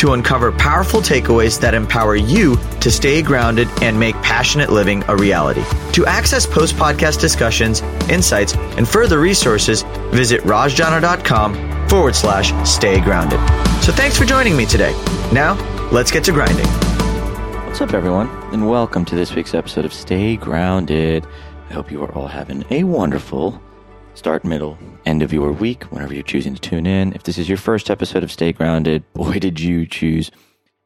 to uncover powerful takeaways that empower you to stay grounded and make passionate living a reality. To access post podcast discussions, insights, and further resources, visit rajjana.com forward slash stay grounded. So thanks for joining me today. Now, let's get to grinding. What's up, everyone, and welcome to this week's episode of Stay Grounded. I hope you are all having a wonderful start, middle, end of your week, whenever you're choosing to tune in. If this is your first episode of Stay Grounded, boy, did you choose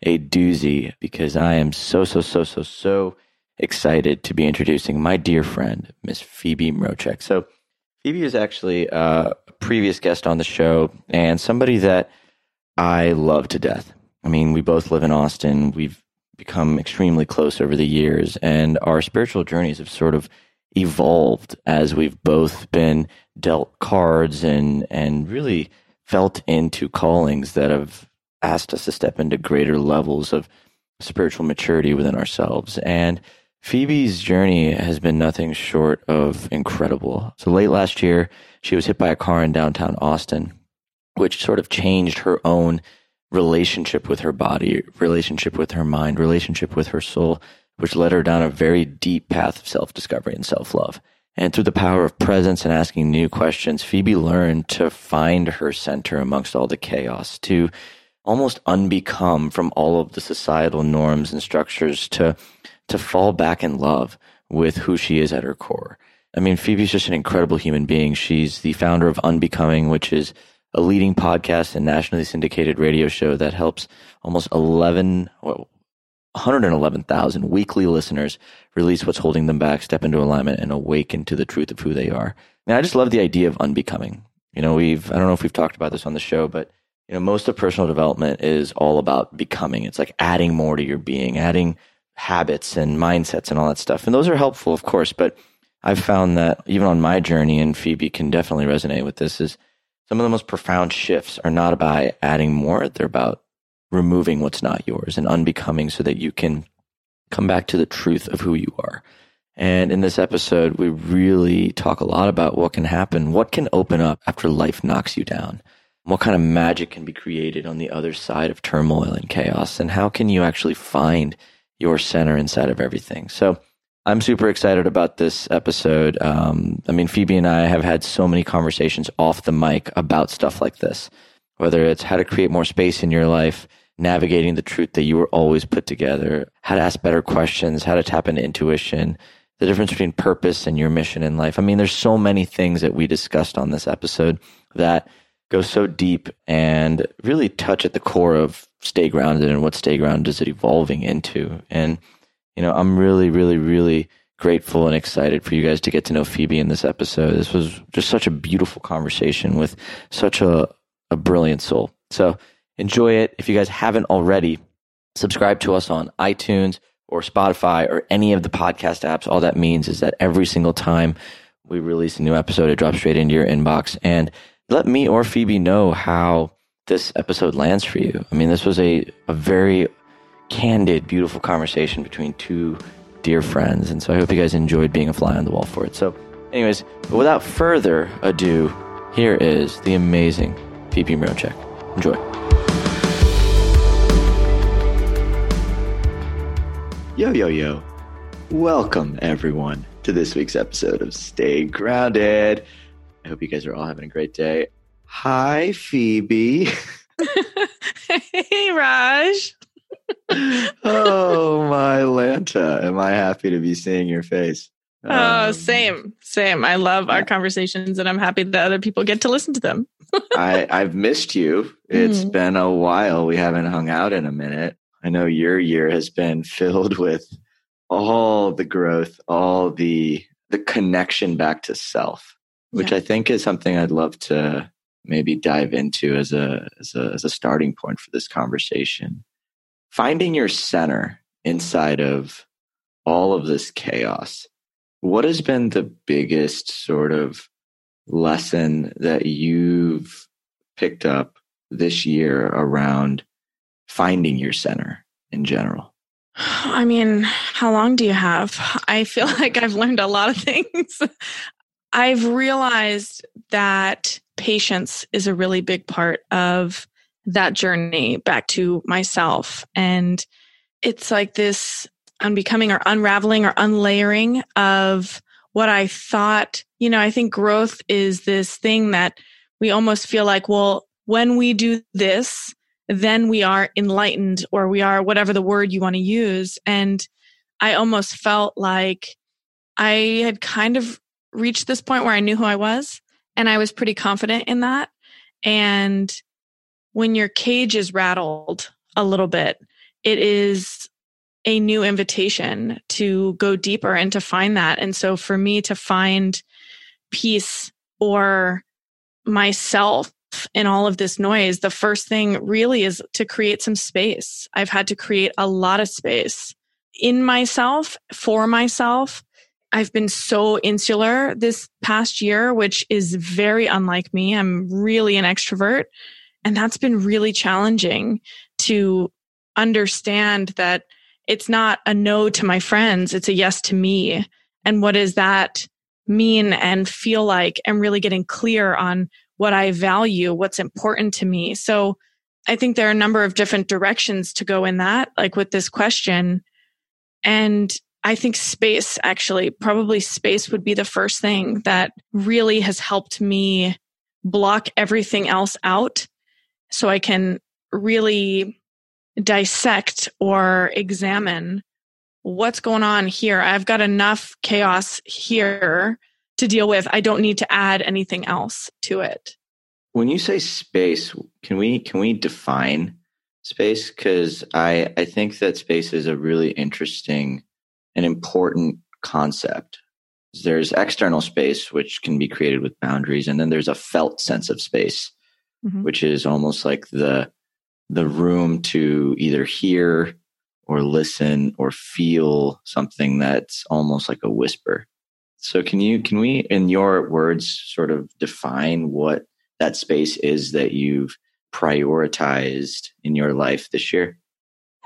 a doozy because I am so, so, so, so, so excited to be introducing my dear friend, Miss Phoebe Mroczek. So, Phoebe is actually a previous guest on the show and somebody that I love to death. I mean, we both live in Austin. We've become extremely close over the years, and our spiritual journeys have sort of evolved as we've both been dealt cards and and really felt into callings that have asked us to step into greater levels of spiritual maturity within ourselves. And Phoebe's journey has been nothing short of incredible. So late last year, she was hit by a car in downtown Austin, which sort of changed her own relationship with her body, relationship with her mind, relationship with her soul, which led her down a very deep path of self discovery and self love. And through the power of presence and asking new questions, Phoebe learned to find her center amongst all the chaos, to almost unbecome from all of the societal norms and structures to to fall back in love with who she is at her core. I mean, Phoebe's just an incredible human being. She's the founder of Unbecoming, which is a leading podcast and nationally syndicated radio show that helps almost 11, well, 111,000 weekly listeners release what's holding them back, step into alignment, and awaken to the truth of who they are. And I just love the idea of unbecoming. You know, we've, I don't know if we've talked about this on the show, but, you know, most of personal development is all about becoming. It's like adding more to your being, adding habits and mindsets and all that stuff. And those are helpful, of course, but I've found that even on my journey, and Phoebe can definitely resonate with this, is some of the most profound shifts are not about adding more, they're about removing what's not yours and unbecoming so that you can come back to the truth of who you are. And in this episode, we really talk a lot about what can happen, what can open up after life knocks you down, what kind of magic can be created on the other side of turmoil and chaos, and how can you actually find your center inside of everything. So I'm super excited about this episode. Um, I mean, Phoebe and I have had so many conversations off the mic about stuff like this, whether it's how to create more space in your life, navigating the truth that you were always put together, how to ask better questions, how to tap into intuition, the difference between purpose and your mission in life. I mean, there's so many things that we discussed on this episode that go so deep and really touch at the core of stay grounded and what stay grounded is it evolving into. And, you know, I'm really, really, really grateful and excited for you guys to get to know Phoebe in this episode. This was just such a beautiful conversation with such a, a brilliant soul. So enjoy it. If you guys haven't already, subscribe to us on iTunes or Spotify or any of the podcast apps. All that means is that every single time we release a new episode, it drops straight into your inbox. And let me or Phoebe know how this episode lands for you. I mean, this was a, a very candid, beautiful conversation between two dear friends. And so I hope you guys enjoyed being a fly on the wall for it. So, anyways, without further ado, here is the amazing Phoebe Mroczek. Enjoy. Yo, yo, yo. Welcome, everyone, to this week's episode of Stay Grounded. I hope you guys are all having a great day. Hi, Phoebe. hey, Raj. oh, my Lanta. Am I happy to be seeing your face? Oh, um, same, same. I love our conversations and I'm happy that other people get to listen to them. I, I've missed you. It's mm-hmm. been a while. We haven't hung out in a minute. I know your year has been filled with all the growth, all the the connection back to self which yeah. I think is something I'd love to maybe dive into as a, as a as a starting point for this conversation. Finding your center inside of all of this chaos, what has been the biggest sort of lesson that you've picked up this year around finding your center in general? I mean, how long do you have? I feel like I've learned a lot of things. I've realized that patience is a really big part of that journey back to myself. And it's like this unbecoming or unraveling or unlayering of what I thought. You know, I think growth is this thing that we almost feel like, well, when we do this, then we are enlightened or we are whatever the word you want to use. And I almost felt like I had kind of reached this point where I knew who I was and I was pretty confident in that. And when your cage is rattled a little bit, it is a new invitation to go deeper and to find that. And so for me to find peace or myself in all of this noise, the first thing really is to create some space. I've had to create a lot of space in myself, for myself. I've been so insular this past year, which is very unlike me. I'm really an extrovert. And that's been really challenging to understand that it's not a no to my friends, it's a yes to me. And what does that mean and feel like? And really getting clear on what I value, what's important to me. So I think there are a number of different directions to go in that, like with this question. And I think space actually, probably space would be the first thing that really has helped me block everything else out so I can really dissect or examine what's going on here. I've got enough chaos here to deal with. I don't need to add anything else to it. When you say space, can we can we define space? Because I I think that space is a really interesting and important concept. There's external space, which can be created with boundaries, and then there's a felt sense of space, mm-hmm. which is almost like the the room to either hear or listen or feel something that's almost like a whisper. So can you can we in your words sort of define what that space is that you've prioritized in your life this year?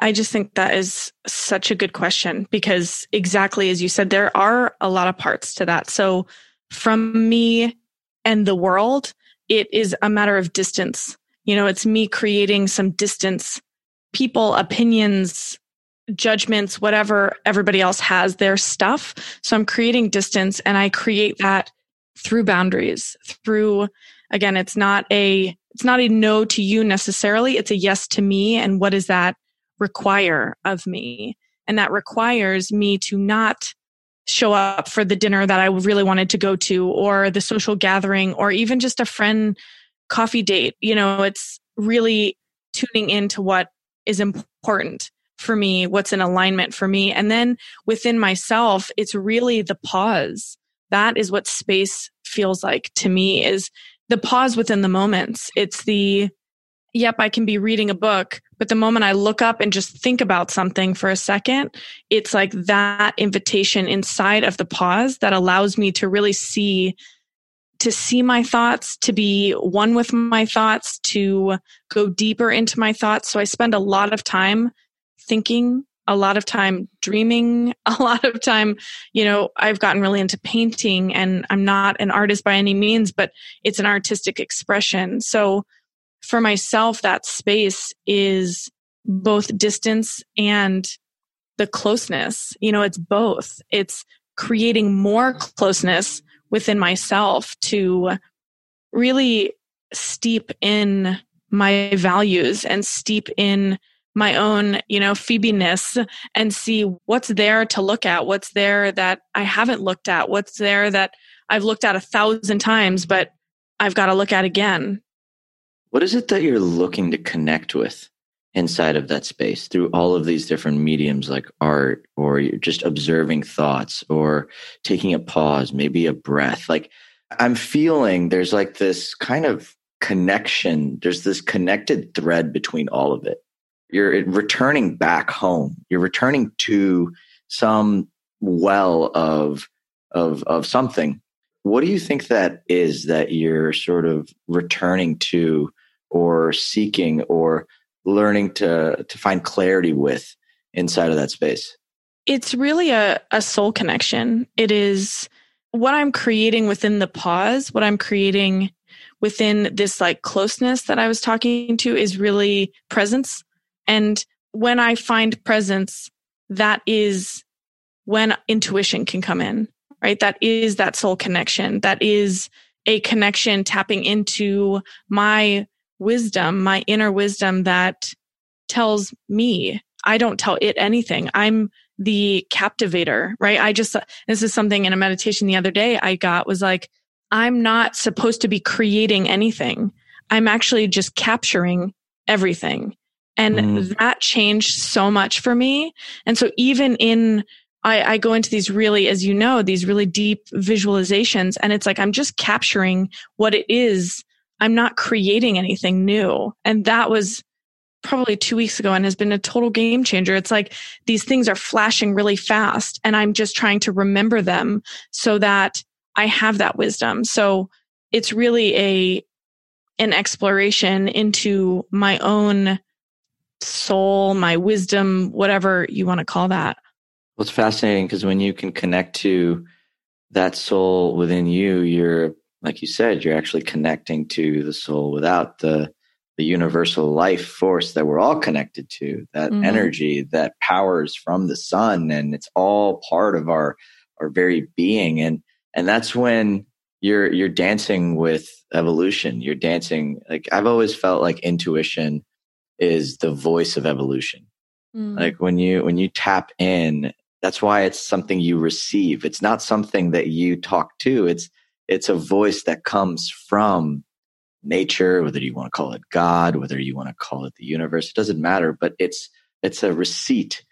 I just think that is such a good question because exactly as you said there are a lot of parts to that. So from me and the world, it is a matter of distance you know, it's me creating some distance, people, opinions, judgments, whatever everybody else has their stuff. So I'm creating distance and I create that through boundaries, through, again, it's not a, it's not a no to you necessarily. It's a yes to me. And what does that require of me? And that requires me to not show up for the dinner that I really wanted to go to or the social gathering or even just a friend coffee date. You know, it's really tuning into what is important for me, what's in alignment for me. And then within myself, it's really the pause. That is what space feels like to me is the pause within the moments. It's the, yep, I can be reading a book, but the moment I look up and just think about something for a second, it's like that invitation inside of the pause that allows me to really see to see my thoughts, to be one with my thoughts, to go deeper into my thoughts. So I spend a lot of time thinking, a lot of time dreaming, a lot of time, you know, I've gotten really into painting and I'm not an artist by any means, but it's an artistic expression. So for myself, that space is both distance and the closeness. You know, it's both. It's creating more closeness within myself to really steep in my values and steep in my own, you know, Phoebe-ness and see what's there to look at, what's there that I haven't looked at, what's there that I've looked at a thousand times, but I've got to look at again. What is it that you're looking to connect with? inside of that space through all of these different mediums like art or you're just observing thoughts or taking a pause, maybe a breath. Like I'm feeling there's like this kind of connection, there's this connected thread between all of it. You're returning back home, you're returning to some well of of of something. What do you think that is that you're sort of returning to or seeking or learning to to find clarity with inside of that space? It's really a, a soul connection. It is what I'm creating within the pause, what I'm creating within this like closeness that I was talking to is really presence. And when I find presence, that is when intuition can come in, right? That is that soul connection. That is a connection tapping into my wisdom, my inner wisdom that tells me. I don't tell it anything. I'm the captivator, right? I just, this is something in a meditation the other day I got was like, I'm not supposed to be creating anything. I'm actually just capturing everything. And mm. that changed so much for me. And so even in, I, I go into these really, as you know, these really deep visualizations and it's like, I'm just capturing what it is. I'm not creating anything new. And that was probably two weeks ago and has been a total game changer. It's like these things are flashing really fast and I'm just trying to remember them so that I have that wisdom. So it's really a, an exploration into my own soul, my wisdom, whatever you want to call that. Well, it's fascinating because when you can connect to that soul within you, you're, like you said, you're actually connecting to the soul without the, the universal life force that we're all connected to, that mm-hmm. energy that powers from the sun. And it's all part of our, our very being. And, and that's when you're, you're dancing with evolution. You're dancing, like I've always felt like intuition is the voice of evolution. Mm. Like when you when you tap in, that's why it's something you receive. It's not something that you talk to. It's it's a voice that comes from nature, whether you want to call it God, whether you want to call it the universe, it doesn't matter, but it's it's a receipt.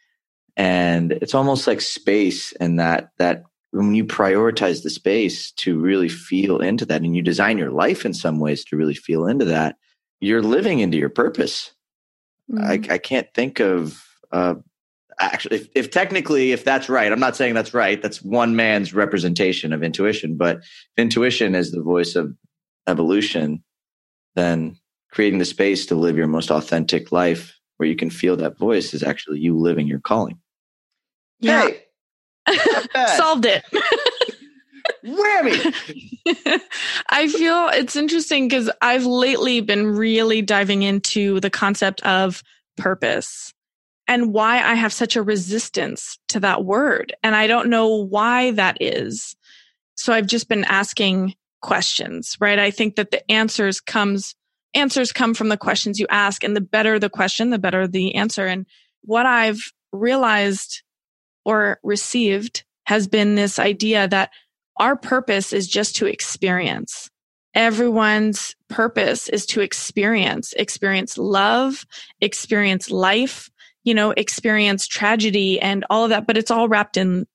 And it's almost like space and that that when you prioritize the space to really feel into that and you design your life in some ways to really feel into that, you're living into your purpose. I, I, can't think of uh, actually if, if, technically if that's right i'm not saying that's right that's one man's representation of intuition but if intuition is the voice of evolution then creating the space to live your most authentic life where you can feel that voice is actually you living your calling. Yeah. Hey, solved it Whammy! I feel it's interesting because I've lately been really diving into the concept of purpose and why I have such a resistance to that word. And I don't know why that is. So I've just been asking questions, right? I think that the answers comes, answers come from the questions you ask and the better the question, the better the answer. And what I've realized or received has been this idea that our purpose is just to experience. Everyone's purpose is to experience, experience love, experience life, you know, experience tragedy and all of that, but it's all wrapped in,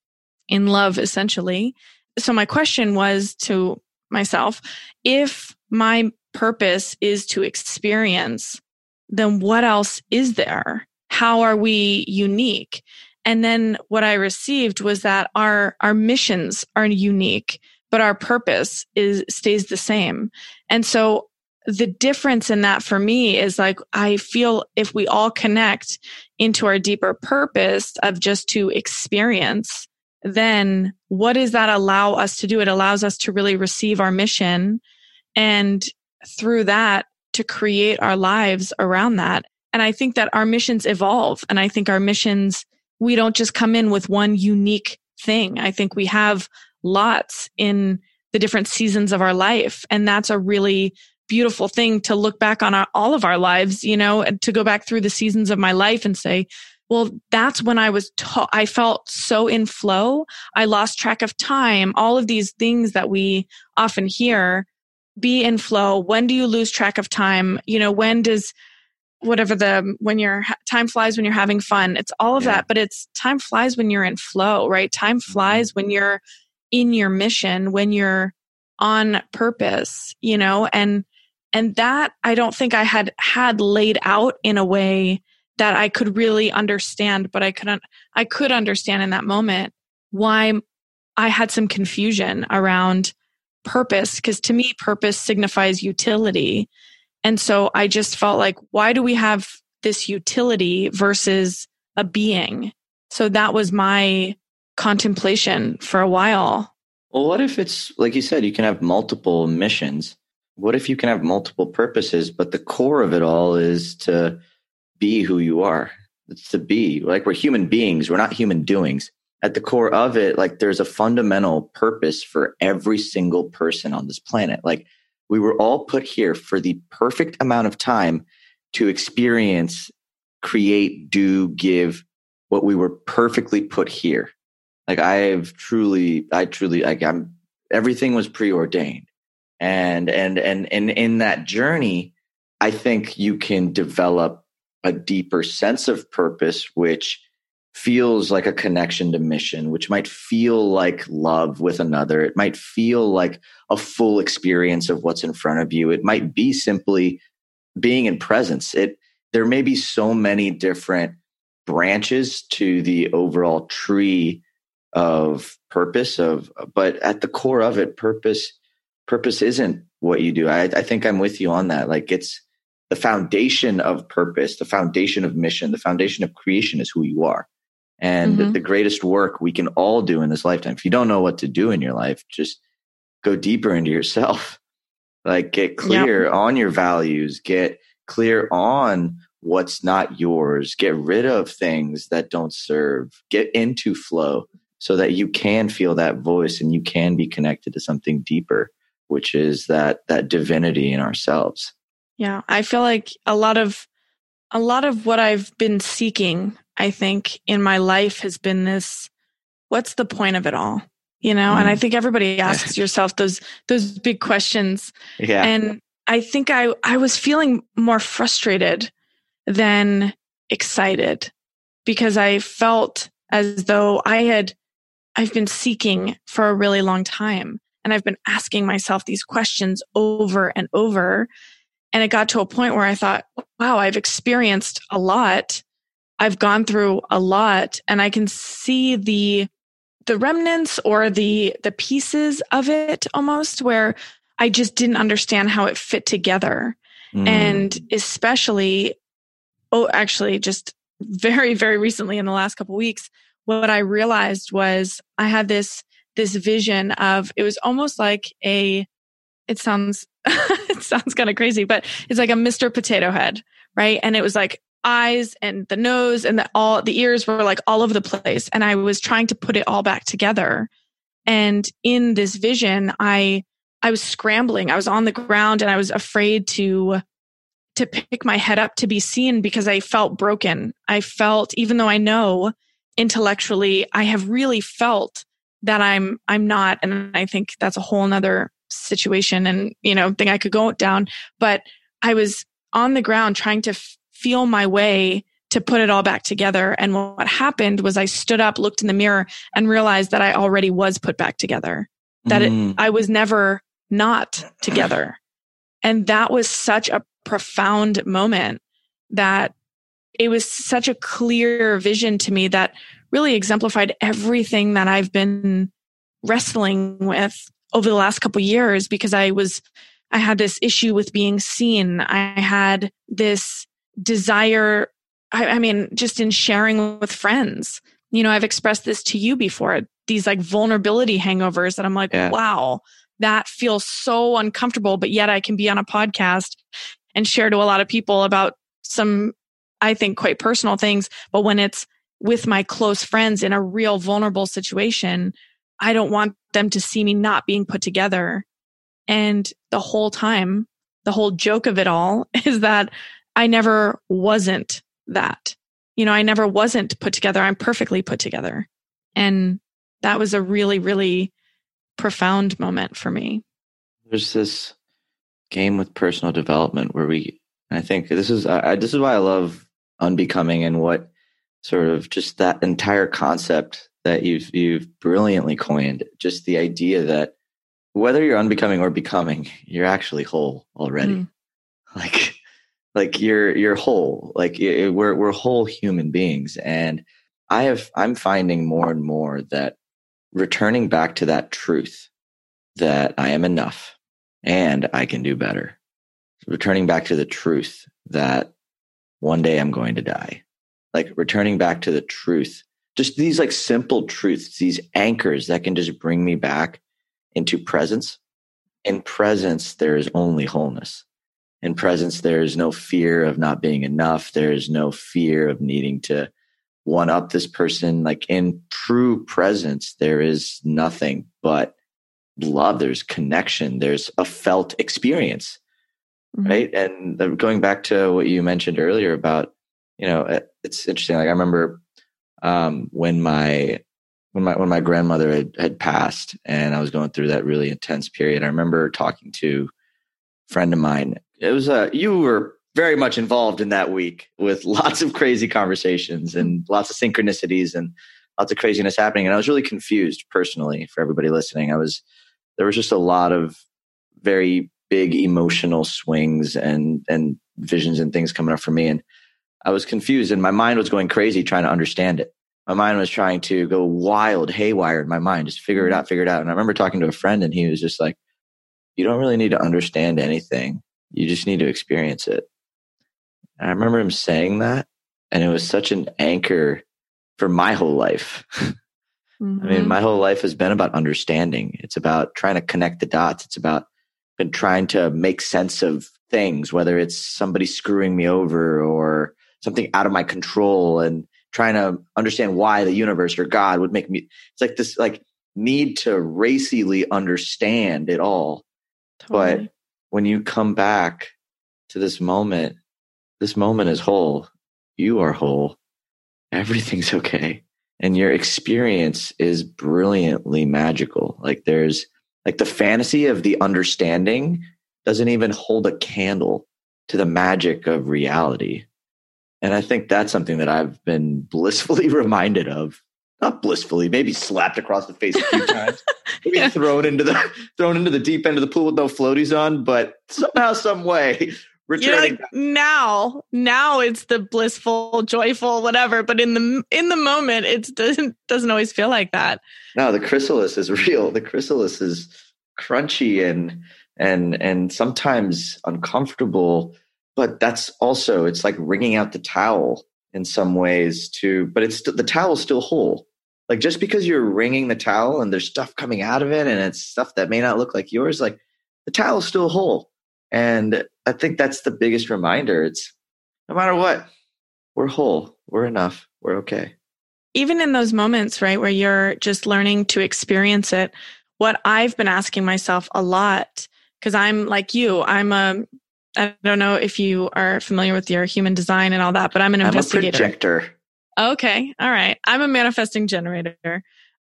in love essentially. So my question was to myself, if my purpose is to experience, then what else is there? How are we unique? And then what I received was that our, our missions are unique, but our purpose is, stays the same. And so the difference in that for me is like, I feel if we all connect into our deeper purpose of just to experience, then what does that allow us to do? It allows us to really receive our mission and through that to create our lives around that. And I think that our missions evolve and I think our missions we don't just come in with one unique thing. I think we have lots in the different seasons of our life. And that's a really beautiful thing to look back on our, all of our lives, you know, to go back through the seasons of my life and say, well, that's when I was, ta- I felt so in flow. I lost track of time. All of these things that we often hear be in flow. When do you lose track of time? You know, when does, whatever the when you're time flies when you're having fun it's all of yeah. that but it's time flies when you're in flow right time mm-hmm. flies when you're in your mission when you're on purpose you know and and that i don't think i had had laid out in a way that i could really understand but i couldn't i could understand in that moment why I had some confusion around purpose because to me, purpose signifies utility. And so I just felt like, why do we have this utility versus a being? So that was my contemplation for a while. Well, what if it's like you said, you can have multiple missions? What if you can have multiple purposes, but the core of it all is to be who you are? It's to be like we're human beings, we're not human doings. At the core of it, like there's a fundamental purpose for every single person on this planet. Like we were all put here for the perfect amount of time to experience, create, do, give what we were perfectly put here. Like I have truly, I truly, like I'm, everything was preordained. And, and, and, and in that journey, I think you can develop a deeper sense of purpose, which feels like a connection to mission, which might feel like love with another. It might feel like a full experience of what's in front of you. It might be simply being in presence. It there may be so many different branches to the overall tree of purpose of but at the core of it purpose purpose isn't what you do I, I think i'm with you on that like it's the foundation of purpose the foundation of mission the foundation of creation is who you are and mm-hmm. the greatest work we can all do in this lifetime, if you don't know what to do in your life, just go deeper into yourself. Like get clear yep. on your values, get clear on what's not yours, get rid of things that don't serve, get into flow so that you can feel that voice and you can be connected to something deeper, which is that that divinity in ourselves. Yeah, I feel like a lot of a lot of what I've been seeking I think in my life has been this what's the point of it all? You know, mm. and I mm. think everybody asks yourself those those big questions. Yeah. And I think I I was feeling more frustrated than excited because I felt as though I had I've been seeking for a really long time and I've been asking myself these questions over and over and it got to a point where I thought, wow, I've experienced a lot I've gone through a lot and I can see the the remnants or the the pieces of it almost where I just didn't understand how it fit together. Mm. And especially oh actually just very very recently in the last couple weeks what I realized was I had this this vision of it was almost like a it sounds it sounds kind of crazy but it's like a Mr. Potato Head, right? And it was like eyes and the nose and the all the ears were like all over the place and i was trying to put it all back together. And in this vision i i was scrambling. I was on the ground and i was afraid to to pick my head up to be seen because i felt broken. I felt even though i know intellectually i have really felt that i'm i'm not and i think that's a whole nother situation and you know thing i could go down. But i was on the ground trying to feel my way to put it all back together. And what happened was I stood up, looked in the mirror and realized that I already was put back together, that mm. it, I was never not together. And that was such a profound moment that it was such a clear vision to me that really exemplified everything that I've been wrestling with over the last couple years because I was I had this issue with being seen. I had this desire I, I mean just in sharing with friends. You know i've expressed this to you before these like vulnerability hangovers that i'm like yeah. wow that feels so uncomfortable but yet i can be on a podcast and share to a lot of people about some i think quite personal things. But when it's with my close friends in a real vulnerable situation i don't want them to see me not being put together. And the whole time the whole joke of it all is that I never wasn't that. You know, I never wasn't put together. I'm perfectly put together. And that was a really, really profound moment for me. There's this game with personal development where we, I think this is, I, this is why I love unbecoming and what sort of just that entire concept that you've, you've brilliantly coined. Just the idea that whether you're unbecoming or becoming, you're actually whole already. Mm. Like, like you're you're whole like we're we're whole human beings and i have i'm finding more and more that returning back to that truth that I am enough and I can do better. Returning back to the truth that one day I'm going to die. Like returning back to the truth. Just these like simple truths, these anchors that can just bring me back into presence. In presence, there is only wholeness. In presence, there is no fear of not being enough. There is no fear of needing to one up this person. Like in true presence, there is nothing but love. There's connection. There's a felt experience. Mm-hmm. Right. And going back to what you mentioned earlier about, you know, it's interesting. Like I remember um, when my when my when my grandmother had, had passed and I was going through that really intense period, I remember talking to a friend of mine. It was uh you were very much involved in that week with lots of crazy conversations and lots of synchronicities and lots of craziness happening. And I was really confused personally for everybody listening. I was there was just a lot of very big emotional swings and and visions and things coming up for me. And I was confused and my mind was going crazy trying to understand it my mind was trying to go wild, haywire in my mind, just figure it out, figure it out. And I remember talking to a friend and he was just like, you don't really need to understand anything. You just need to experience it. And I remember him saying that. And it was such an anchor for my whole life. Mm-hmm. I mean, mm-hmm. my whole life has been about understanding. It's about trying to connect the dots. It's about been trying to make sense of things, whether it's somebody screwing me over or something out of my control. And trying to understand why the universe or God would make me. It's like this like need to racily understand it all. Totally. But when you come back to this moment, this moment is whole. You are whole. Everything's okay. And your experience is brilliantly magical. Like there's like the fantasy of the understanding doesn't even hold a candle to the magic of reality. And I think that's something that I've been blissfully reminded of. Not blissfully, maybe slapped across the face a few times, maybe yeah. thrown into the thrown into the deep end of the pool with no floaties on, but somehow, some way, returning. Like, now, now it's the blissful, joyful, whatever. But in the in the moment, it doesn't doesn't always feel like that. No, the chrysalis is real. The chrysalis is crunchy and and and sometimes uncomfortable but that's also it's like wringing out the towel in some ways too but it's the towel's still whole like just because you're wringing the towel and there's stuff coming out of it and it's stuff that may not look like yours like the towel's still whole. And i think that's the biggest reminder. It's no matter what we're whole. We're enough. We're okay. Even in those moments right where you're just learning to experience it what i've been asking myself a lot because i'm like you i'm a I don't know if you are familiar with your human design and all that, but I'm an I'm investigator. A projector. Okay. All right. I'm a manifesting generator,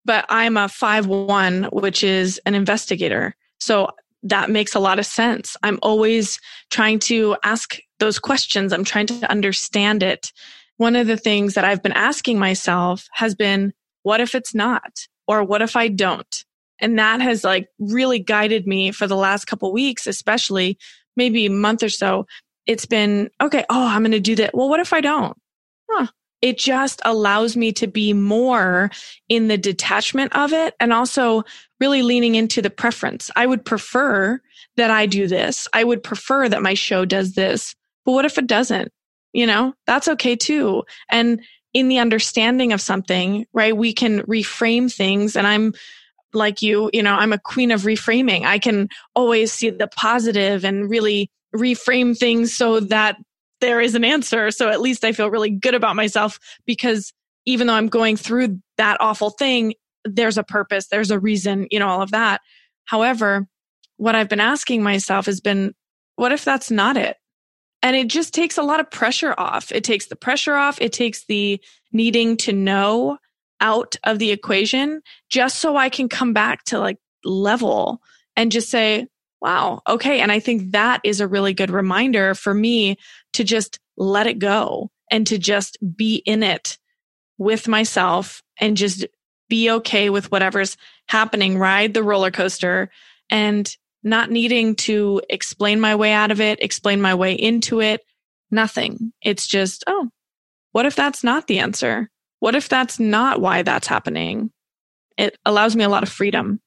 but I'm a 5 1, which is an investigator. So that makes a lot of sense. I'm always trying to ask those questions. I'm trying to understand it. One of the things that I've been asking myself has been, what if it's not? Or what if I don't? And that has like really guided me for the last couple weeks, especially maybe a month or so, it's been, okay, oh, I'm going to do that. Well, what if I don't? Huh. It just allows me to be more in the detachment of it and also really leaning into the preference. I would prefer that I do this. I would prefer that my show does this. But what if it doesn't? You know, that's okay too. And in the understanding of something, right, we can reframe things. And I'm like you, you know, I'm a queen of reframing. I can always see the positive and really reframe things so that there is an answer. So at least I feel really good about myself because even though I'm going through that awful thing, there's a purpose, there's a reason, you know, all of that. However, what I've been asking myself has been, what if that's not it? And it just takes a lot of pressure off. It takes the pressure off. It takes the needing to know out of the equation just so I can come back to like level and just say, wow, okay. And I think that is a really good reminder for me to just let it go and to just be in it with myself and just be okay with whatever's happening, ride the roller coaster and not needing to explain my way out of it, explain my way into it, nothing. It's just, oh, what if that's not the answer? What if that's not why that's happening? it allows me a lot of freedom.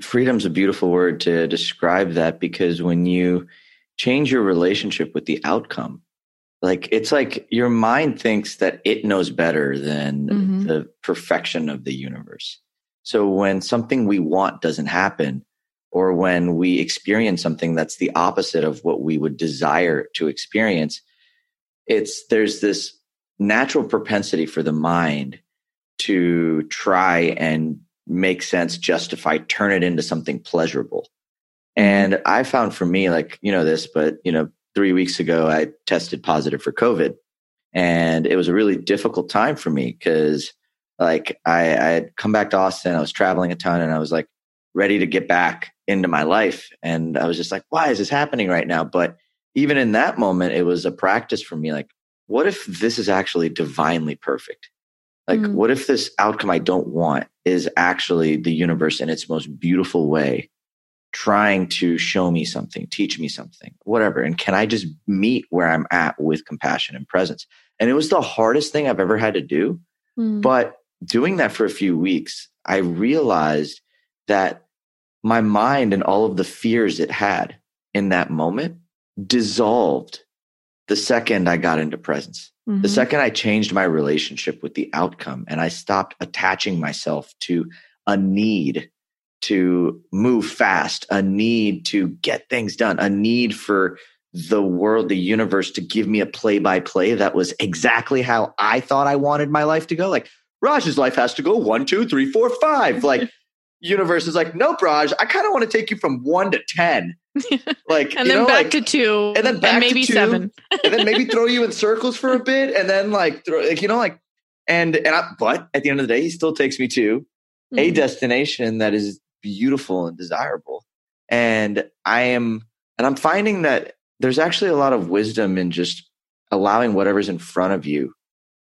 Freedom's a beautiful word to describe that because when you change your relationship with the outcome, like it's like your mind thinks that it knows better than mm-hmm. the perfection of the universe. So when something we want doesn't happen, or when we experience something that's the opposite of what we would desire to experience, it's there's this natural propensity for the mind to try and make sense, justify, turn it into something pleasurable. And I found for me, like, you know, this, but, you know, three weeks ago, I tested positive for COVID. And it was a really difficult time for me because, like, I, I had come back to Austin. I was traveling a ton and I was like ready to get back into my life. And I was just like, why is this happening right now? But even in that moment, it was a practice for me. Like, what if this is actually divinely perfect? Like, mm. what if this outcome I don't want is actually the universe in its most beautiful way trying to show me something, teach me something, whatever. And can I just meet where I'm at with compassion and presence? And it was the hardest thing I've ever had to do. Mm. But doing that for a few weeks, I realized that my mind and all of the fears it had in that moment dissolved the second I got into presence. Mm-hmm. The second I changed my relationship with the outcome and I stopped attaching myself to a need to move fast, a need to get things done, a need for the world, the universe to give me a play by play that was exactly how I thought I wanted my life to go. Like Raj's life has to go one, two, three, four, five. Like universe is like, nope, Raj, I kind of want to take you from one to 10. Like, and then know, back like, to two. And then back and maybe to two, seven. and then maybe throw you in circles for a bit. And then like, throw, like, you know, like, and, and I, but at the end of the day, he still takes me to mm-hmm. a destination that is beautiful and desirable. And I am, and I'm finding that there's actually a lot of wisdom in just allowing whatever's in front of you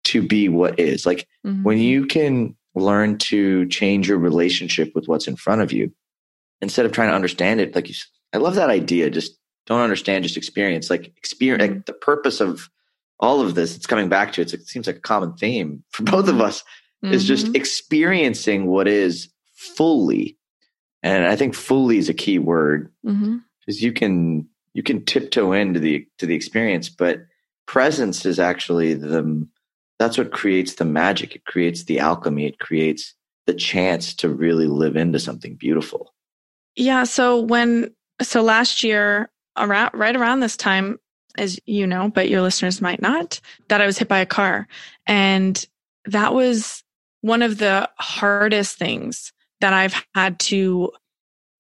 to be what is. Like mm-hmm. when you can learn to change your relationship with what's in front of you instead of trying to understand it, like you, I love that idea. Just don't understand, just experience. Like experience, mm-hmm. like the purpose of all of this. It's coming back to it. it seems like a common theme for both of us mm-hmm. is just mm-hmm. experiencing what is fully and I think fully is a key word because mm-hmm. you can you can tiptoe into the to the experience, but presence is actually the that's what creates the magic. It creates the alchemy. It creates the chance to really live into something beautiful. Yeah. So when so last year around right around this time, as you know, but your listeners might not, that I was hit by a car, and that was one of the hardest things that I've had to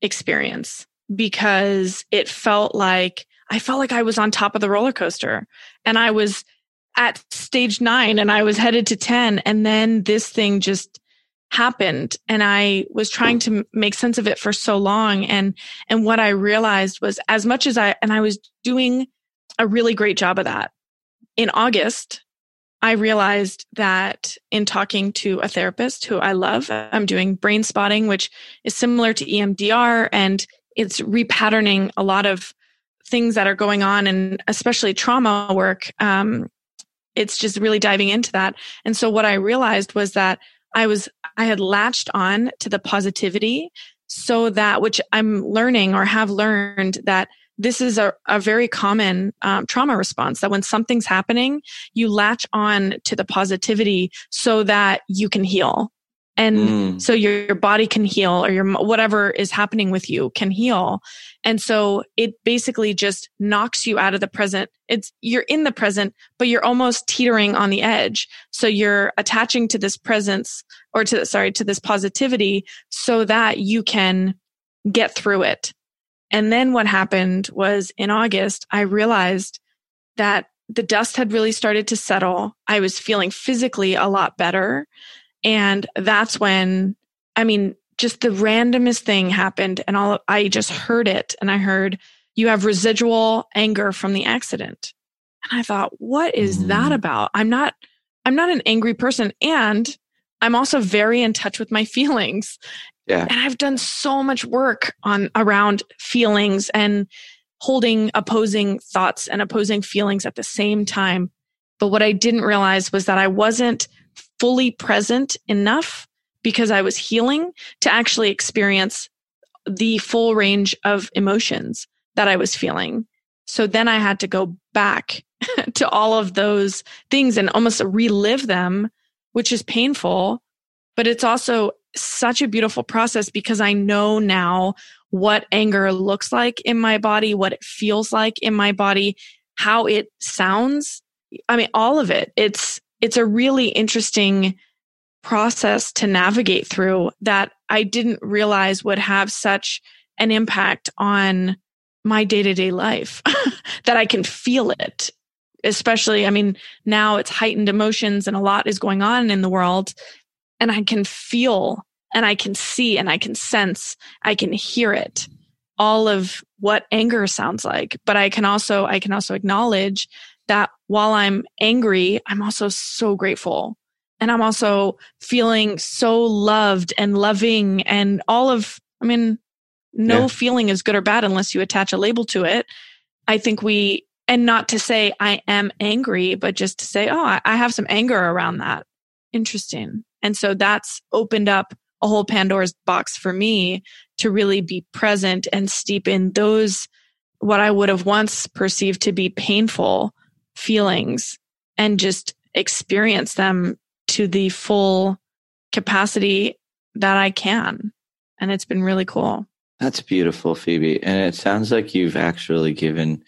experience because it felt like I felt like I was on top of the roller coaster and I was at stage nine and I was headed to 10. And then this thing just happened and I was trying to make sense of it for so long. And, and what I realized was as much as I, and I was doing a really great job of that in August, I realized that in talking to a therapist who I love, I'm doing brain spotting, which is similar to EMDR and it's repatterning a lot of things that are going on and especially trauma work. Um, it's just really diving into that. And so what I realized was that I was, I had latched on to the positivity so that, which I'm learning or have learned that this is a, a very common um, trauma response that when something's happening, you latch on to the positivity so that you can heal. And mm. so your, your body can heal or your whatever is happening with you can heal. And so it basically just knocks you out of the present. It's you're in the present, but you're almost teetering on the edge. So you're attaching to this presence or to sorry, to this positivity so that you can get through it and then what happened was in August, I realized that the dust had really started to settle. I was feeling physically a lot better. And that's when, I mean, just the randomest thing happened and all I just heard it and I heard you have residual anger from the accident. And I thought, what is mm. that about? I'm not I'm not an angry person and I'm also very in touch with my feelings. Yeah. And I've done so much work on around feelings and holding opposing thoughts and opposing feelings at the same time. But what I didn't realize was that I wasn't fully present enough because I was healing to actually experience the full range of emotions that I was feeling. So then I had to go back to all of those things and almost relive them, which is painful, but it's also such a beautiful process because I know now what anger looks like in my body, what it feels like in my body, how it sounds. I mean, all of it. It's, it's a really interesting process to navigate through that I didn't realize would have such an impact on my day to day life that I can feel it. Especially, I mean, now it's heightened emotions and a lot is going on in the world and I can feel and I can see and I can sense, I can hear it all of what anger sounds like. But I can also, I can also acknowledge that while I'm angry, I'm also so grateful. And I'm also feeling so loved and loving and all of, I mean, no yeah. feeling is good or bad unless you attach a label to it. I think we, and not to say I am angry, but just to say, oh, I have some anger around that. Interesting. And so that's opened up a whole Pandora's box for me to really be present and steep in those, what I would have once perceived to be painful feelings and just experience them to the full capacity that I can. And it's been really cool. That's beautiful, Phoebe. And it sounds like you've actually given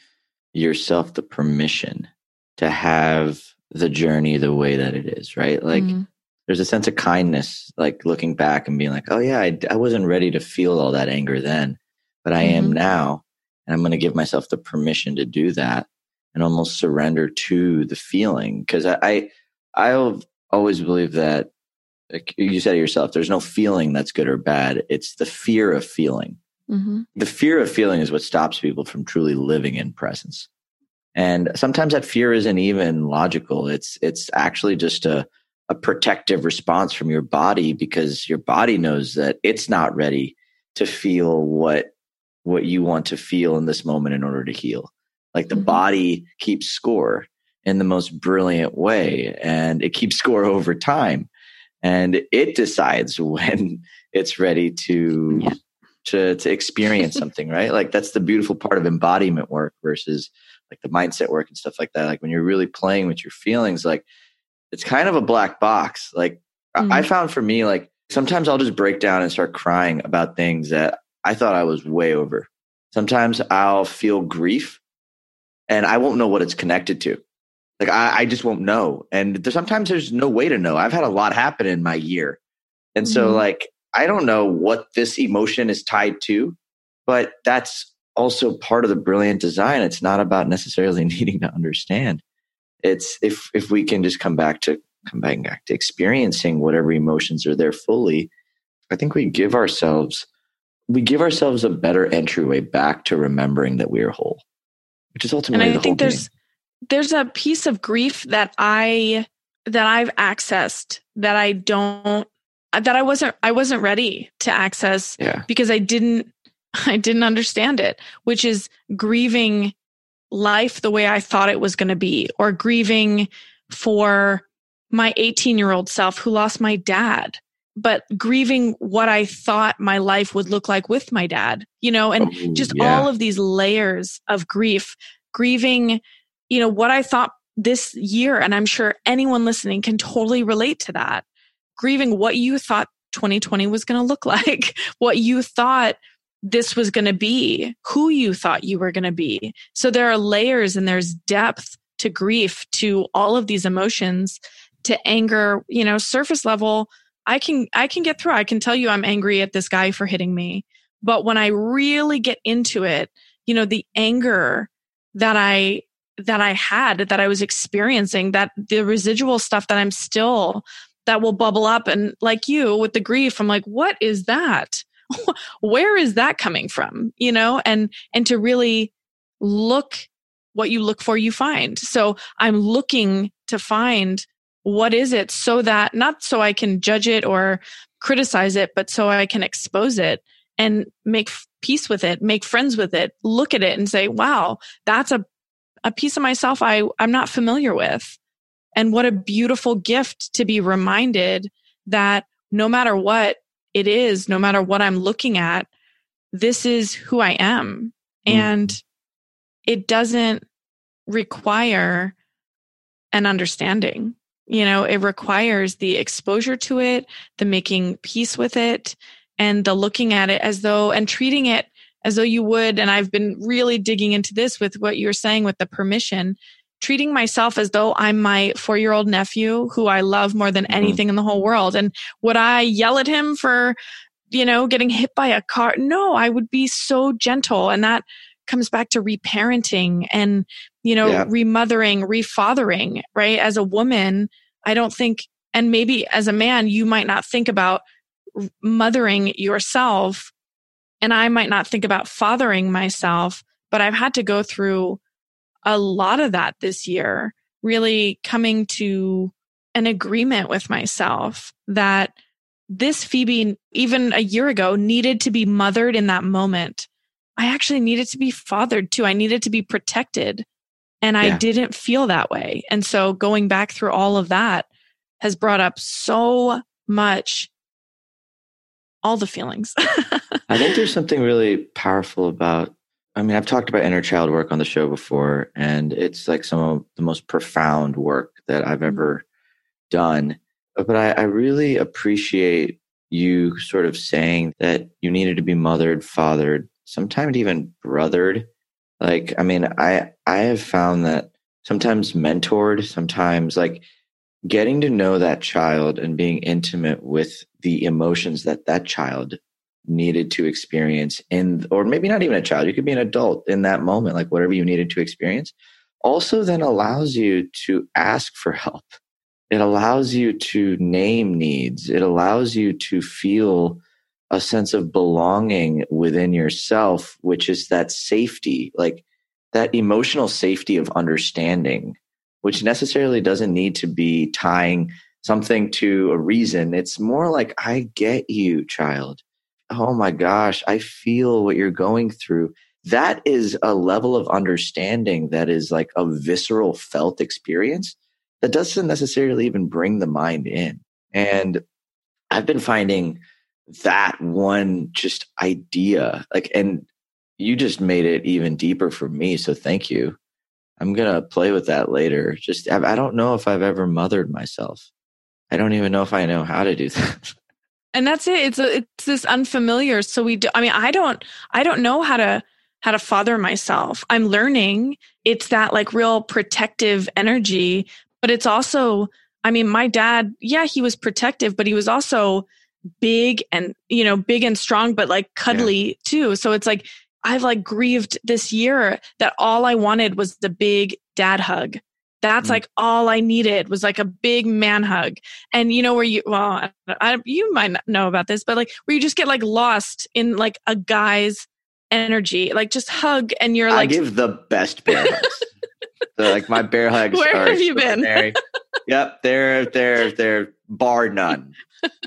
yourself the permission to have the journey the way that it is, right? Like mm-hmm. There's a sense of kindness, like looking back and being like, oh, yeah, I, I wasn't ready to feel all that anger then, but I mm-hmm. am now. And I'm going to give myself the permission to do that and almost surrender to the feeling. Cause I, I, I've always believed that like you said to yourself, there's no feeling that's good or bad. It's the fear of feeling. Mm-hmm. The fear of feeling is what stops people from truly living in presence. And sometimes that fear isn't even logical. It's, it's actually just a, a protective response from your body because your body knows that it's not ready to feel what, what you want to feel in this moment in order to heal. Like the mm-hmm. body keeps score in the most brilliant way and it keeps score over time and it decides when it's ready to yeah. to to experience something right like that's the beautiful part of embodiment work versus like the mindset work and stuff like that like when you're really playing with your feelings like it's kind of a black box like mm-hmm. i found for me like sometimes i'll just break down and start crying about things that i thought i was way over sometimes i'll feel grief and i won't know what it's connected to like I, I just won't know. And there's, sometimes there's no way to know. I've had a lot happen in my year. And so mm-hmm. like I don't know what this emotion is tied to, but that's also part of the brilliant design. It's not about necessarily needing to understand. It's if if we can just come back to come back to experiencing whatever emotions are there fully, I think we give ourselves we give ourselves a better entryway back to remembering that we are whole, which is ultimately. And I the think there's there's a piece of grief that I that I've accessed that I don't that I wasn't I wasn't ready to access yeah. because I didn't I didn't understand it, which is grieving life the way I thought it was going to be or grieving for my 18 year old self who lost my dad, but grieving what I thought my life would look like with my dad, you know, and oh, just yeah. all of these layers of grief, grieving you know, what I thought this year, and I'm sure anyone listening can totally relate to that. Grieving what you thought 2020 was going to look like, what you thought this was going to be, who you thought you were going to be. So there are layers and there's depth to grief, to all of these emotions, to anger, you know, surface level. I can, I can get through. I can tell you I'm angry at this guy for hitting me. But when I really get into it, you know, the anger that I that I had, that I was experiencing, that the residual stuff that I'm still, that will bubble up. And like you with the grief, I'm like, what is that? Where is that coming from? You know, and, and to really look what you look for, you find. So I'm looking to find what is it so that not so I can judge it or criticize it, but so I can expose it and make peace with it, make friends with it, look at it and say, wow, that's a a piece of myself I, I'm not familiar with. And what a beautiful gift to be reminded that no matter what it is, no matter what I'm looking at, this is who I am. Mm. And it doesn't require an understanding. You know, it requires the exposure to it, the making peace with it, and the looking at it as though and treating it as though you would. And I've been really digging into this with what you're saying with the permission, treating myself as though I'm my four year old nephew who I love more than mm-hmm. anything in the whole world. And would I yell at him for, you know, getting hit by a car? No, I would be so gentle. And that comes back to reparenting and, you know, yeah. remothering, refathering, right? As a woman, I don't think, and maybe as a man, you might not think about mothering yourself and I might not think about fathering myself, but I've had to go through a lot of that this year, really coming to an agreement with myself that this Phoebe, even a year ago, needed to be mothered in that moment. I actually needed to be fathered too. I needed to be protected. And I yeah. didn't feel that way. And so going back through all of that has brought up so much all the feelings. I think there's something really powerful about. I mean, I've talked about inner child work on the show before, and it's like some of the most profound work that I've mm-hmm. ever done. But I, I really appreciate you sort of saying that you needed to be mothered, fathered, sometimes even brothered. Like, I mean, I I have found that sometimes mentored, sometimes like getting to know that child and being intimate with the emotions that that child needed to experience in or maybe not even a child you could be an adult in that moment like whatever you needed to experience also then allows you to ask for help it allows you to name needs it allows you to feel a sense of belonging within yourself which is that safety like that emotional safety of understanding which necessarily doesn't need to be tying something to a reason. It's more like, I get you, child. Oh my gosh, I feel what you're going through. That is a level of understanding that is like a visceral felt experience that doesn't necessarily even bring the mind in. And I've been finding that one just idea like, and you just made it even deeper for me. So thank you. I'm gonna play with that later. Just I don't know if I've ever mothered myself. I don't even know if I know how to do that. And that's it. It's a, it's this unfamiliar. So we do. I mean, I don't I don't know how to how to father myself. I'm learning. It's that like real protective energy, but it's also. I mean, my dad. Yeah, he was protective, but he was also big and you know big and strong, but like cuddly yeah. too. So it's like I've like grieved this year that all I wanted was the big dad hug. That's mm. like all I needed was like a big man hug. And you know where you well, I, you might not know about this, but like where you just get like lost in like a guy's energy, like just hug and you're like I give the best bear hugs. So like my bear hugs. Where have you been? yep, they're they're they're bar none.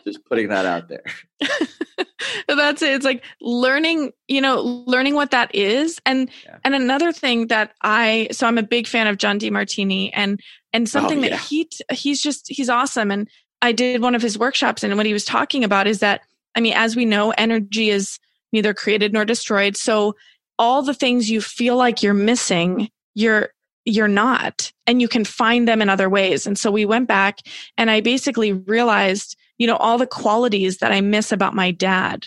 just putting that out there. that's it. It's like learning, you know, learning what that is. And yeah. and another thing that I so I'm a big fan of John Demartini and and oh, something oh, yeah. that he he's just he's awesome. And I did one of his workshops and what he was talking about is that I mean, as we know, energy is neither created nor destroyed. So all the things you feel like you're missing, you're you're not and you can find them in other ways and so we went back and i basically realized you know, all the qualities that I miss about my dad.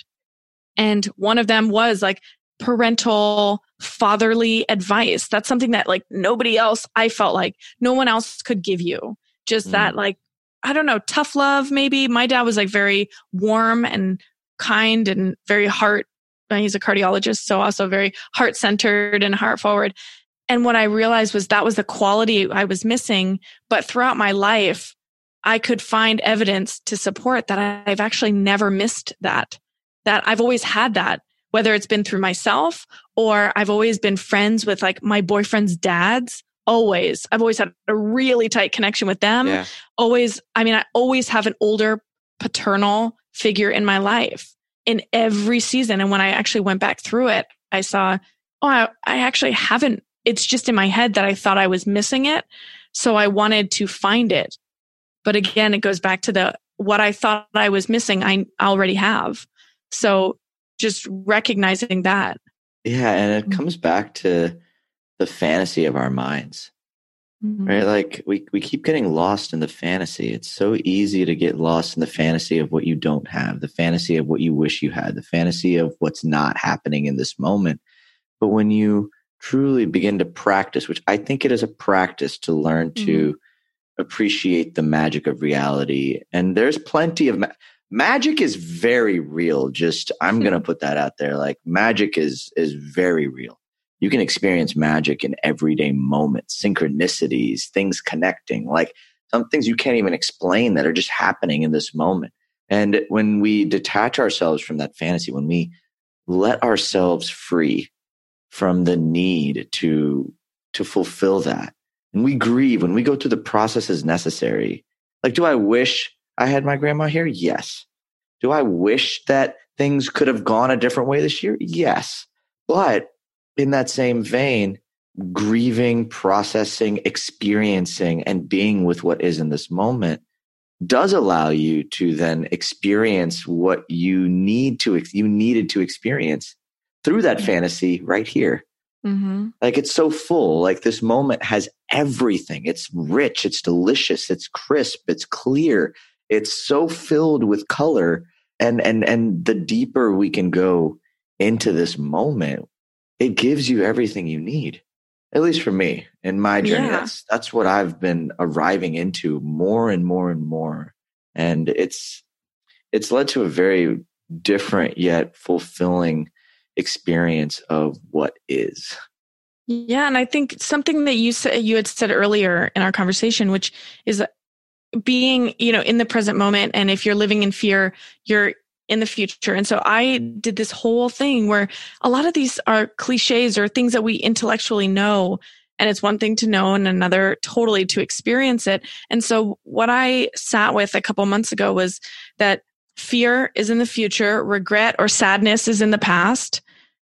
And one of them was like parental fatherly advice. That's something that like nobody else, I felt like no one else could give you. Just mm. that like, I don't know, tough love maybe. My dad was like very warm and kind and very heart. He's a cardiologist, so also very heart centered and heart forward. And what I realized was that was the quality I was missing. But throughout my life, I could find evidence to support that I've actually never missed that, that I've always had that, whether it's been through myself or I've always been friends with like my boyfriend's dads. Always. I've always had a really tight connection with them. Yeah. Always. I mean, I always have an older paternal figure in my life in every season. And when I actually went back through it, I saw, oh, I, I actually haven't. It's just in my head that I thought I was missing it. So I wanted to find it but again, it goes back to the what I thought I was missing, I already have. So just recognizing that. Yeah. And it mm-hmm. comes back to the fantasy of our minds. Mm-hmm. Right? Like we, we keep getting lost in the fantasy. It's so easy to get lost in the fantasy of what you don't have, the fantasy of what you wish you had, the fantasy of what's not happening in this moment. But when you truly begin to practice, which I think it is a practice to learn mm-hmm. to appreciate the magic of reality. And there's plenty of ma- magic is very real. Just I'm going to put that out there. Like magic is is very real. You can experience magic in everyday moments, synchronicities, things connecting, like some things you can't even explain that are just happening in this moment. And when we detach ourselves from that fantasy, when we let ourselves free from the need to to fulfill that. And we grieve when we go through the processes necessary. Like do i wish i had my grandma here? Yes. Do i wish that things could have gone a different way this year? Yes. But in that same vein grieving processing experiencing and being with what is in this moment does allow you to then experience what you need to you needed to experience through that fantasy right here. Mm-hmm. Like it's so full. Like this moment has everything. It's rich. It's delicious. It's crisp. It's clear. It's so filled with color. And, and, and the deeper we can go into this moment, it gives you everything you need. At least for me in my journey, yeah. that's, that's what I've been arriving into more and more and more. And it's, it's led to a very different yet fulfilling experience of what is. Yeah, and I think something that you said you had said earlier in our conversation, which is being, you know, in the present moment, and if you're living in fear, you're in the future. And so I did this whole thing where a lot of these are cliches or things that we intellectually know. And it's one thing to know and another totally to experience it. And so what I sat with a couple months ago was that fear is in the future, regret or sadness is in the past,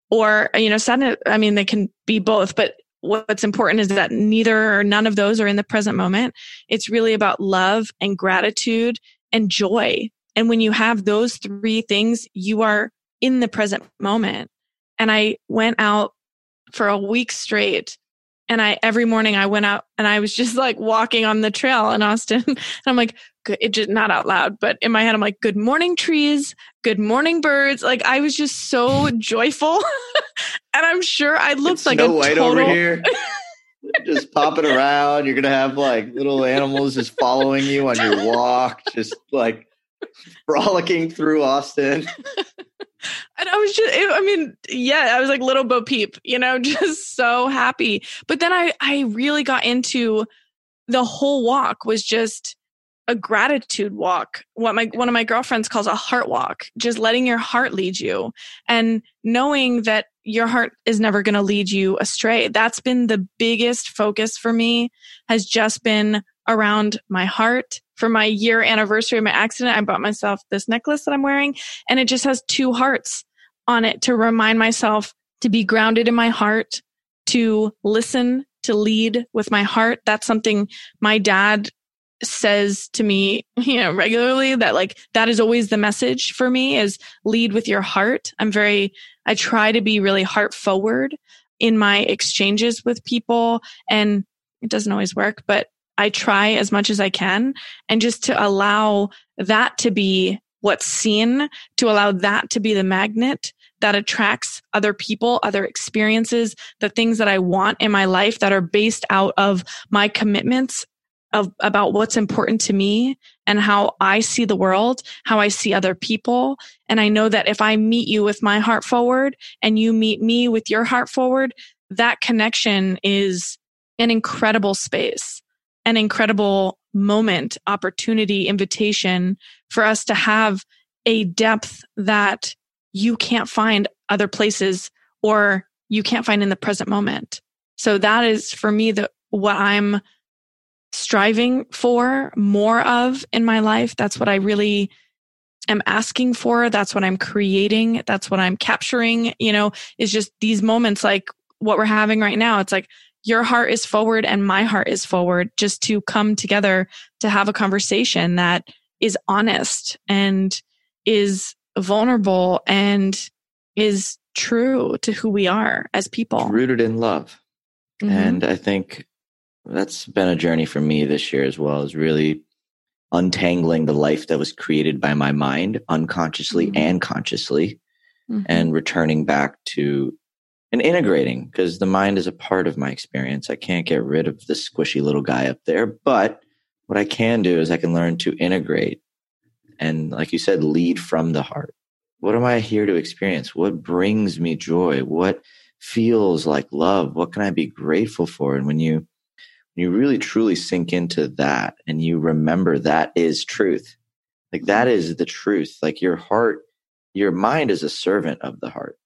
or, you know, sadness, I mean, they can be both, but what's important is that neither or none of those are in the present moment. It's really about love and gratitude and joy. And when you have those three things, you are in the present moment. And I went out for a week straight and I every morning I went out and I was just like walking on the trail in Austin. and I'm like, it just not out loud, but in my head, I'm like, good morning, trees. Good morning, birds. Like I was just so joyful. and I'm sure I looked it's like Snow a White total... over here. just popping around. You're gonna have like little animals just following you on your walk, just like frolicking through Austin. and I was just, I mean, yeah, I was like little Bo Peep, you know, just so happy. But then I, I really got into the whole walk was just a gratitude walk. What my one of my girlfriends calls a heart walk just letting your heart lead you and knowing that your heart is never going to lead you astray. That's been the biggest focus for me has just been around my heart. For my year anniversary of my accident i bought myself this necklace that i'm wearing and it just has two hearts on it to remind myself to be grounded in my heart to listen to lead with my heart. That's something my dad says to me, you know, regularly that like that is always the message for me is lead with your heart. I'm very, I try to be really heart forward in my exchanges with people and it doesn't always work, but I try as much as I can and just to allow that to be what's seen, to allow that to be the magnet that attracts other people, other experiences, the things that I want in my life that are based out of my commitments of about what's important to me and how I see the world, how I see other people. And I know that if I meet you with my heart forward and you meet me with your heart forward, that connection is an incredible space, an incredible moment, opportunity, invitation for us to have a depth that you can't find other places or you can't find in the present moment. So that is for me the what I'm striving for more of in my life. That's what I really am asking for. That's what I'm creating. That's what I'm capturing, you know, is just these moments like what we're having right now. It's like your heart is forward and my heart is forward just to come together to have a conversation that is honest and is vulnerable and is true to who we are as people. Rooted in love. Mm-hmm. And I think that's been a journey for me this year as well, is really untangling the life that was created by my mind unconsciously mm-hmm. and consciously mm-hmm. and returning back to and integrating because the mind is a part of my experience. I can't get rid of the squishy little guy up there, but what I can do is I can learn to integrate and, like you said, lead from the heart. What am I here to experience? What brings me joy? What feels like love? What can I be grateful for? And when you you really truly sink into that and you remember that is truth, like that mm-hmm. is the truth. Like your heart, your mind is a servant of the heart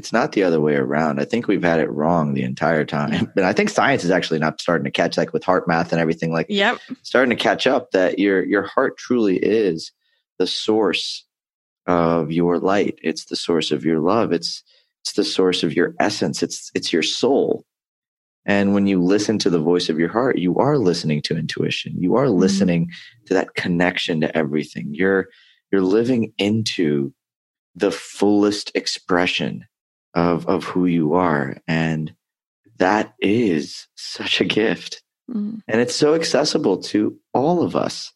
it's not the other way around. I think we've had it wrong the entire time. And I think science is actually not starting to catch like with HeartMath and everything like yep. starting to catch up that your your heart truly is the source of your light. It's the source of your love. It's it's the source of your essence. It's it's your soul. And when you listen to the voice of your heart, you are listening to intuition. You are mm-hmm. listening mm-hmm. to that connection to everything. You're you're living into the fullest expression of of who you are and that is such a gift mm. and it's so accessible to all of us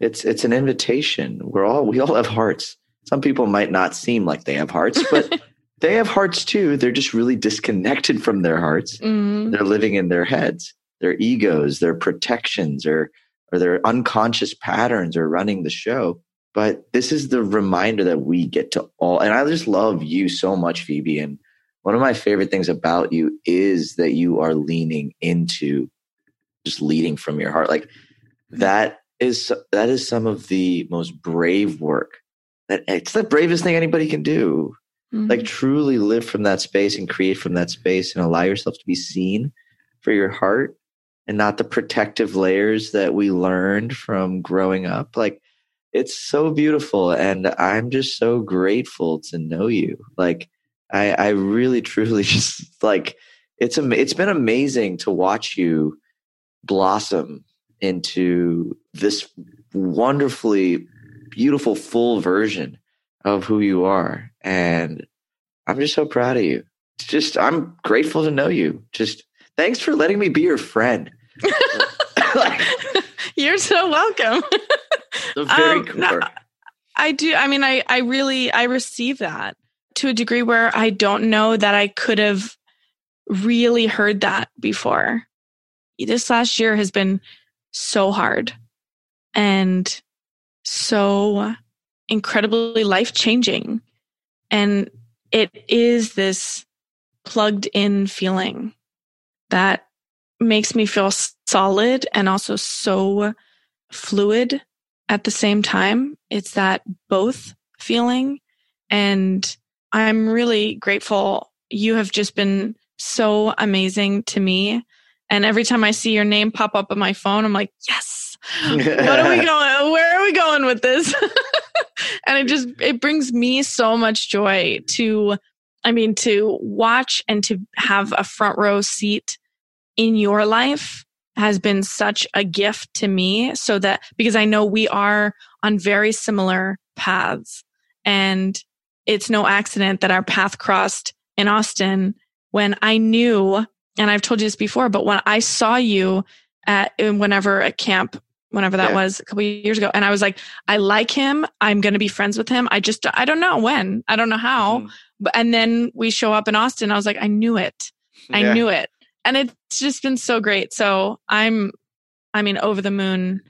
it's it's an invitation we're all we all have hearts some people might not seem like they have hearts but they have hearts too. They're just really disconnected from their hearts. Mm. they're living in their heads. Their egos their protections or or their unconscious patterns are running the show. But this is the reminder that we get to all and i just love you so much phoebe. And one of my favorite things about you is that you are leaning into just leading from your heart. Like that is that is some of the most brave work. That it's the bravest thing anybody can do mm-hmm. like truly live from that space and create from that space and allow yourself to be seen for your heart and not the protective layers that we learned from growing up like it's so beautiful and i'm just so grateful to know you like i i really truly just like it's it's been amazing to watch you blossom into this wonderfully beautiful full version of who you are and i'm just so proud of you just i'm grateful to know you just thanks for letting me be your friend like, you're so welcome very um, core. I do. I mean, I, I really, I receive that to a degree where I don't know that I could have really heard that before. This last year has been so hard and so incredibly life changing. And it is this plugged in feeling that makes me feel solid and also so fluid at the same time. It's that both feeling. And I'm really grateful. You have just been so amazing to me. And every time I see your name pop up on my phone, I'm like, yes, what are we going? Where are we going with this? and it just, it brings me so much joy to, I mean, to watch and to have a front row seat in your life has been such a gift to me so that because I know we are on very similar paths. And it's no accident that our path crossed in Austin when I knew and I've told you this before but when I saw you at whenever a camp whenever that yeah. was a couple years ago and I was like I like him I'm going to be friends with him I just I don't know when I don't know how mm. but and then we show up in Austin I was like I knew it I yeah. knew it and it's just been so great. So I'm, I mean, over the moon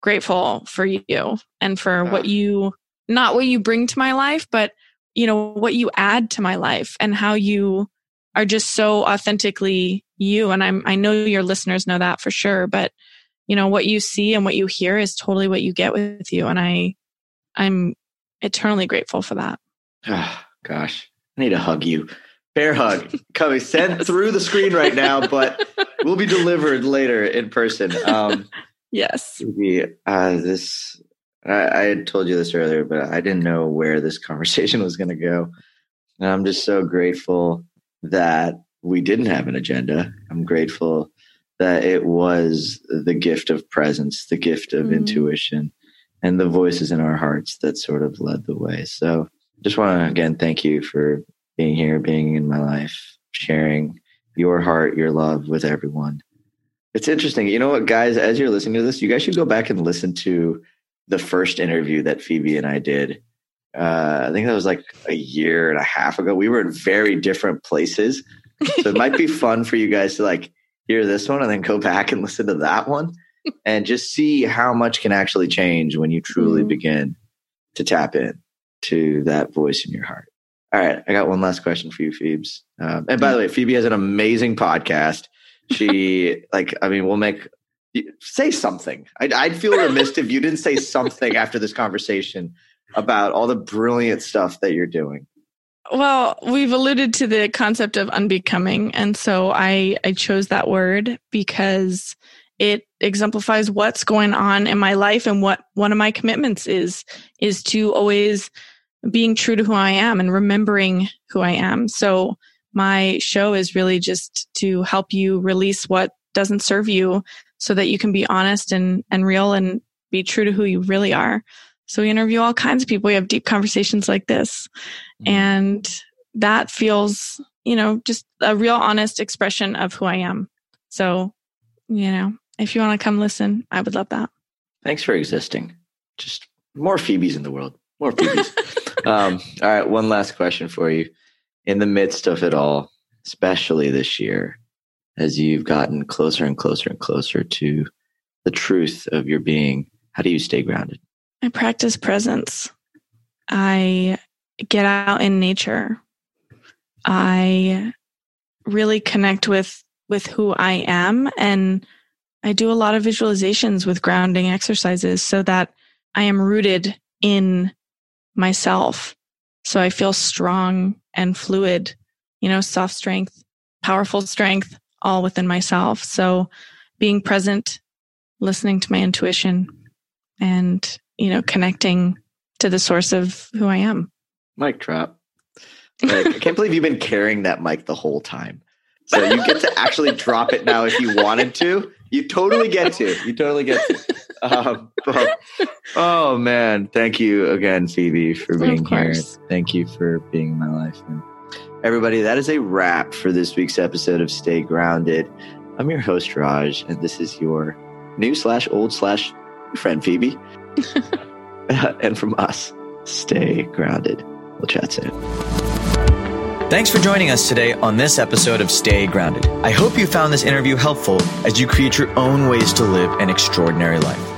grateful for you and for what you, not what you bring to my life, but you know, what you add to my life and how you are just so authentically you. And I'm, I know your listeners know that for sure, but you know, what you see and what you hear is totally what you get with you. And I, I'm eternally grateful for that. Oh, gosh, I need to hug you. Bear hug coming sent through the screen right now, but will be delivered later in person. Um, yes. Uh, this I, I, had told you this earlier, but I didn't know where this conversation was going to go. And I'm just so grateful that we didn't have an agenda. I'm grateful that it was the gift of presence, the gift of mm. intuition, and the voices in our hearts that sort of led the way. So just want to again thank you for being here, being in my life, sharing your heart, your love with everyone. It's interesting. You know what, guys, as you're listening to this, you guys should go back and listen to the first interview that Phoebe and I did. Uh, I think that was like a year and a half ago. We were in very different places. So it might be fun for you guys to like hear this one and then go back and listen to that one and just see how much can actually change when you truly mm. begin to tap in to that voice in your heart. All right, I got one last question for you, Phoebes. Um, and by the way, Phoebe has an amazing podcast. She like, I mean, we'll make say something. I'd, I'd feel remiss if you didn't say something after this conversation about all the brilliant stuff that you're doing. Well, we've alluded to the concept of unbecoming, and so I I chose that word because it exemplifies what's going on in my life and what one of my commitments is is to always being true to who I am and remembering who I am. So my show is really just to help you release what doesn't serve you so that you can be honest and, and real and be true to who you really are. So we interview all kinds of people. We have deep conversations like this. Mm-hmm. And that feels, you know, just a real honest expression of who I am. So, you know, if you want to come listen, I would love that. Thanks for existing. Just more Phoebes in the world. More Phoebes. um, all right, one last question for you. In the midst of it all, especially this year, as you've gotten closer and closer and closer to the truth of your being, how do you stay grounded? I practice presence. I get out in nature. I really connect with with who I am and I do a lot of visualizations with grounding exercises so that I am rooted in myself. So I feel strong and fluid, you know, soft strength, powerful strength, all within myself. So being present, listening to my intuition and, you know, connecting to the source of who I am. Mic drop. Like, I can't believe you've been carrying that mic the whole time. So you get to actually drop it now if you wanted to. You totally get to. You totally get to. Um, but, oh man, thank you again, Phoebe, for being here. Thank you for being in my life. And everybody, that is a wrap for this week's episode of Stay Grounded. I'm your host, Raj, and this is your new slash old slash friend, Phoebe. and from us, stay grounded. We'll chat soon. Thanks for joining us today on this episode of Stay Grounded. I hope you found this interview helpful as you create your own ways to live an extraordinary life.